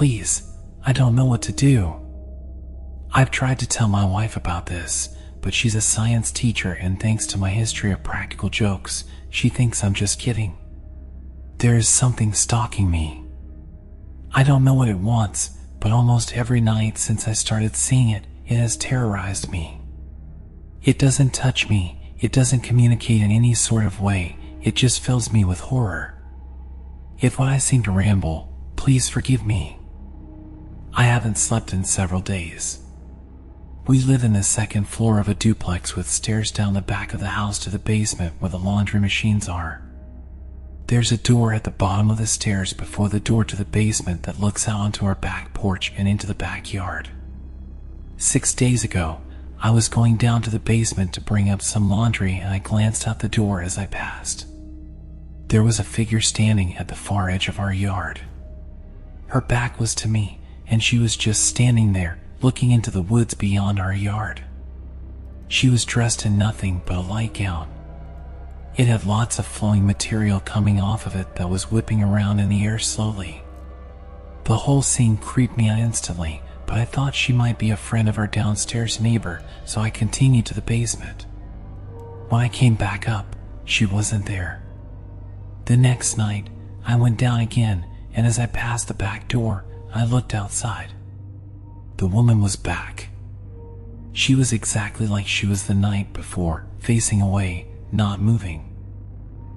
Please, I don't know what to do. I've tried to tell my wife about this, but she's a science teacher and thanks to my history of practical jokes, she thinks I'm just kidding. There is something stalking me. I don't know what it wants, but almost every night since I started seeing it, it has terrorized me. It doesn't touch me, it doesn't communicate in any sort of way, it just fills me with horror. If what I seem to ramble, please forgive me. I haven't slept in several days. We live in the second floor of a duplex with stairs down the back of the house to the basement where the laundry machines are. There's a door at the bottom of the stairs before the door to the basement that looks out onto our back porch and into the backyard. Six days ago, I was going down to the basement to bring up some laundry and I glanced out the door as I passed. There was a figure standing at the far edge of our yard. Her back was to me, and she was just standing there looking into the woods beyond our yard. She was dressed in nothing but a light gown. It had lots of flowing material coming off of it that was whipping around in the air slowly. The whole scene creeped me out instantly, but I thought she might be a friend of our downstairs neighbor, so I continued to the basement. When I came back up, she wasn't there. The next night, I went down again, and as I passed the back door, I looked outside. The woman was back. She was exactly like she was the night before, facing away, not moving.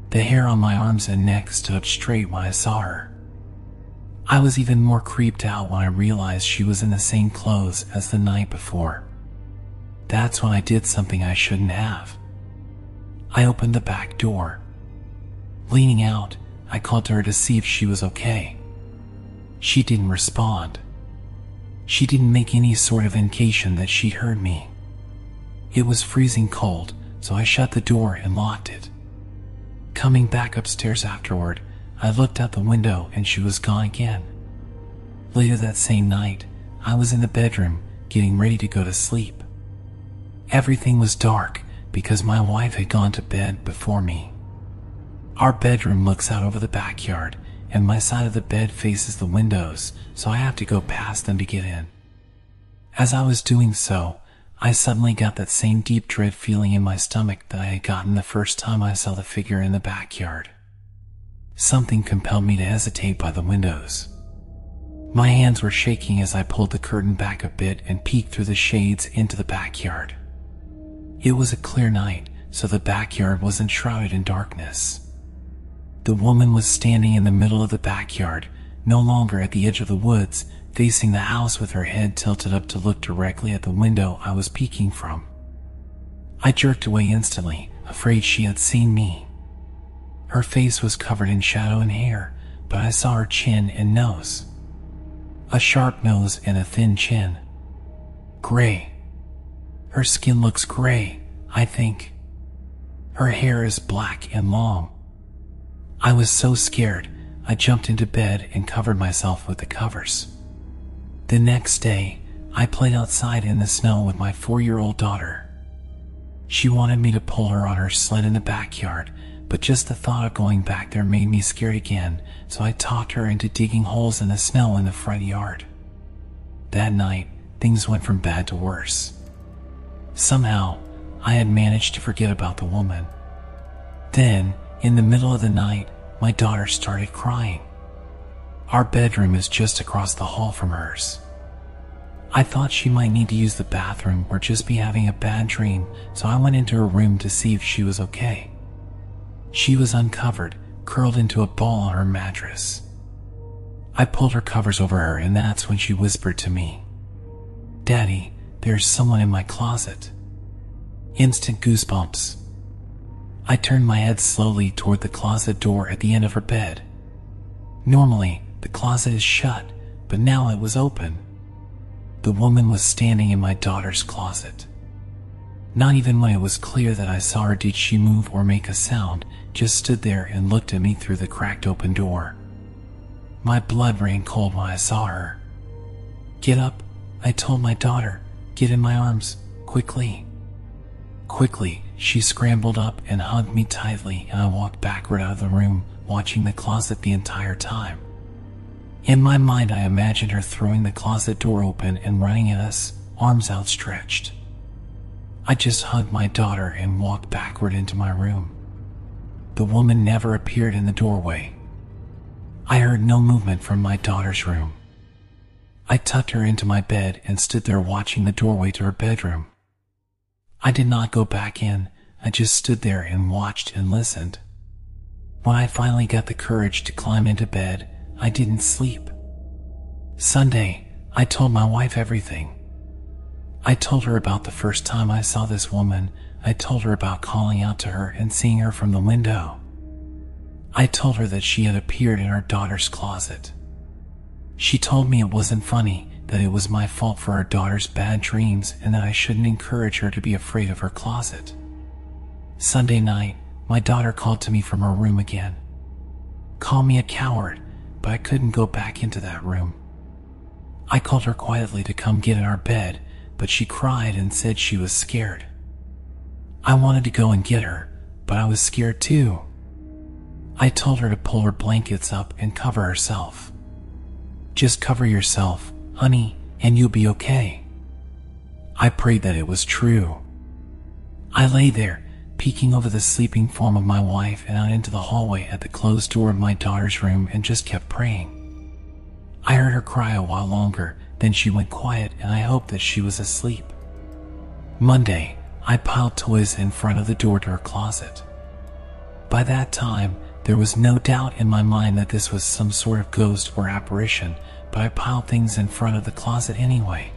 The hair on my arms and neck stood straight when I saw her. I was even more creeped out when I realized she was in the same clothes as the night before. That's when I did something I shouldn't have. I opened the back door. Leaning out, I called to her to see if she was okay. She didn't respond. She didn't make any sort of indication that she heard me. It was freezing cold, so I shut the door and locked it. Coming back upstairs afterward, I looked out the window and she was gone again. Later that same night, I was in the bedroom getting ready to go to sleep. Everything was dark because my wife had gone to bed before me. Our bedroom looks out over the backyard and my side of the bed faces the windows, so I have to go past them to get in. As I was doing so, I suddenly got that same deep dread feeling in my stomach that I had gotten the first time I saw the figure in the backyard. Something compelled me to hesitate by the windows. My hands were shaking as I pulled the curtain back a bit and peeked through the shades into the backyard. It was a clear night, so the backyard was enshrouded in darkness. The woman was standing in the middle of the backyard, no longer at the edge of the woods, facing the house with her head tilted up to look directly at the window I was peeking from. I jerked away instantly, afraid she had seen me. Her face was covered in shadow and hair, but I saw her chin and nose. A sharp nose and a thin chin. Gray. Her skin looks gray, I think. Her hair is black and long. I was so scared, I jumped into bed and covered myself with the covers. The next day, I played outside in the snow with my four year old daughter. She wanted me to pull her on her sled in the backyard, but just the thought of going back there made me scared again, so I talked her into digging holes in the snow in the front yard. That night, things went from bad to worse. Somehow, I had managed to forget about the woman. Then, in the middle of the night, my daughter started crying. Our bedroom is just across the hall from hers. I thought she might need to use the bathroom or just be having a bad dream, so I went into her room to see if she was okay. She was uncovered, curled into a ball on her mattress. I pulled her covers over her, and that's when she whispered to me, Daddy, there's someone in my closet. Instant goosebumps. I turned my head slowly toward the closet door at the end of her bed. Normally, the closet is shut, but now it was open. The woman was standing in my daughter's closet. Not even when it was clear that I saw her did she move or make a sound, just stood there and looked at me through the cracked open door. My blood ran cold when I saw her. Get up, I told my daughter. Get in my arms, quickly. Quickly, she scrambled up and hugged me tightly, and I walked backward out of the room, watching the closet the entire time. In my mind, I imagined her throwing the closet door open and running at us, arms outstretched. I just hugged my daughter and walked backward into my room. The woman never appeared in the doorway. I heard no movement from my daughter's room. I tucked her into my bed and stood there watching the doorway to her bedroom. I did not go back in, I just stood there and watched and listened. When I finally got the courage to climb into bed, I didn't sleep. Sunday, I told my wife everything. I told her about the first time I saw this woman. I told her about calling out to her and seeing her from the window. I told her that she had appeared in her daughter's closet. She told me it wasn't funny, that it was my fault for our daughter's bad dreams, and that I shouldn't encourage her to be afraid of her closet. Sunday night, my daughter called to me from her room again. Call me a coward, but I couldn't go back into that room. I called her quietly to come get in our bed, but she cried and said she was scared. I wanted to go and get her, but I was scared too. I told her to pull her blankets up and cover herself. Just cover yourself, honey, and you'll be okay. I prayed that it was true. I lay there, peeking over the sleeping form of my wife and out into the hallway at the closed door of my daughter's room and just kept praying. I heard her cry a while longer, then she went quiet and I hoped that she was asleep. Monday, I piled toys in front of the door to her closet. By that time, there was no doubt in my mind that this was some sort of ghost or apparition, but I piled things in front of the closet anyway.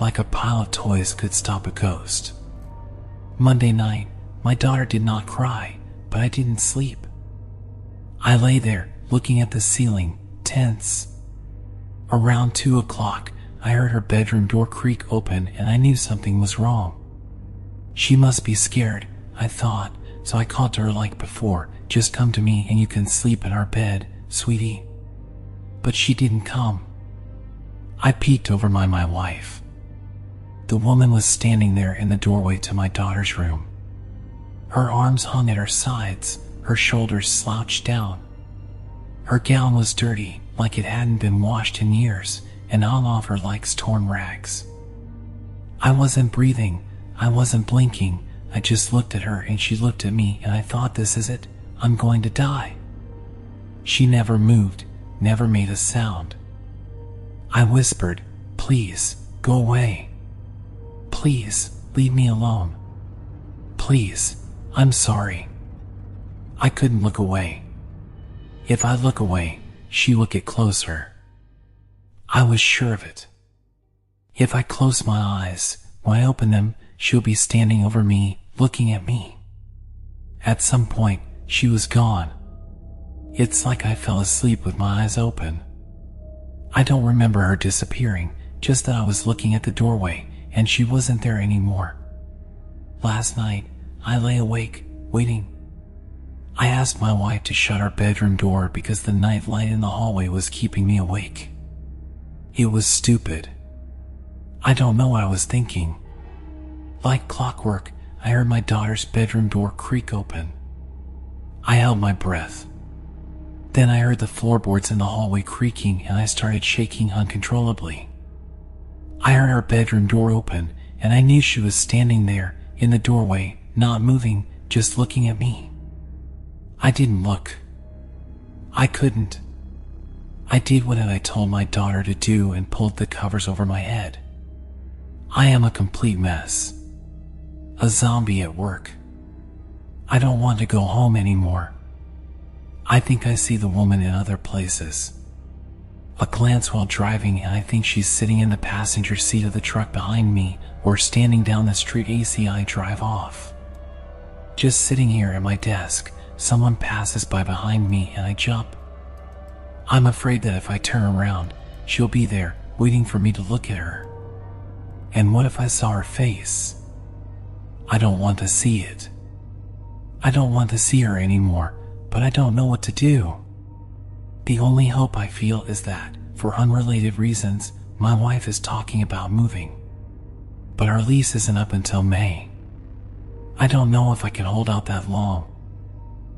Like a pile of toys could stop a ghost. Monday night, my daughter did not cry, but I didn't sleep. I lay there, looking at the ceiling, tense. Around two o'clock, I heard her bedroom door creak open and I knew something was wrong. She must be scared, I thought, so I called to her like before, just come to me and you can sleep in our bed, sweetie. But she didn't come. I peeked over my my wife. The woman was standing there in the doorway to my daughter's room. Her arms hung at her sides, her shoulders slouched down. Her gown was dirty, like it hadn't been washed in years, and hung off her like torn rags. I wasn't breathing, I wasn't blinking, I just looked at her and she looked at me and I thought this is it. I'm going to die. She never moved, never made a sound. I whispered, Please, go away. Please, leave me alone. Please, I'm sorry. I couldn't look away. If I look away, she will get closer. I was sure of it. If I close my eyes, when I open them, she'll be standing over me, looking at me. At some point, she was gone. It's like I fell asleep with my eyes open. I don't remember her disappearing, just that I was looking at the doorway and she wasn't there anymore. Last night, I lay awake, waiting. I asked my wife to shut our bedroom door because the night light in the hallway was keeping me awake. It was stupid. I don't know what I was thinking. Like clockwork, I heard my daughter's bedroom door creak open. I held my breath. Then I heard the floorboards in the hallway creaking and I started shaking uncontrollably. I heard her bedroom door open and I knew she was standing there in the doorway, not moving, just looking at me. I didn't look. I couldn't. I did what I told my daughter to do and pulled the covers over my head. I am a complete mess. A zombie at work. I don't want to go home anymore. I think I see the woman in other places. A glance while driving, and I think she's sitting in the passenger seat of the truck behind me or standing down the street ACI drive off. Just sitting here at my desk, someone passes by behind me and I jump. I'm afraid that if I turn around, she'll be there waiting for me to look at her. And what if I saw her face? I don't want to see it. I don't want to see her anymore, but I don't know what to do. The only hope I feel is that, for unrelated reasons, my wife is talking about moving. But our lease isn't up until May. I don't know if I can hold out that long,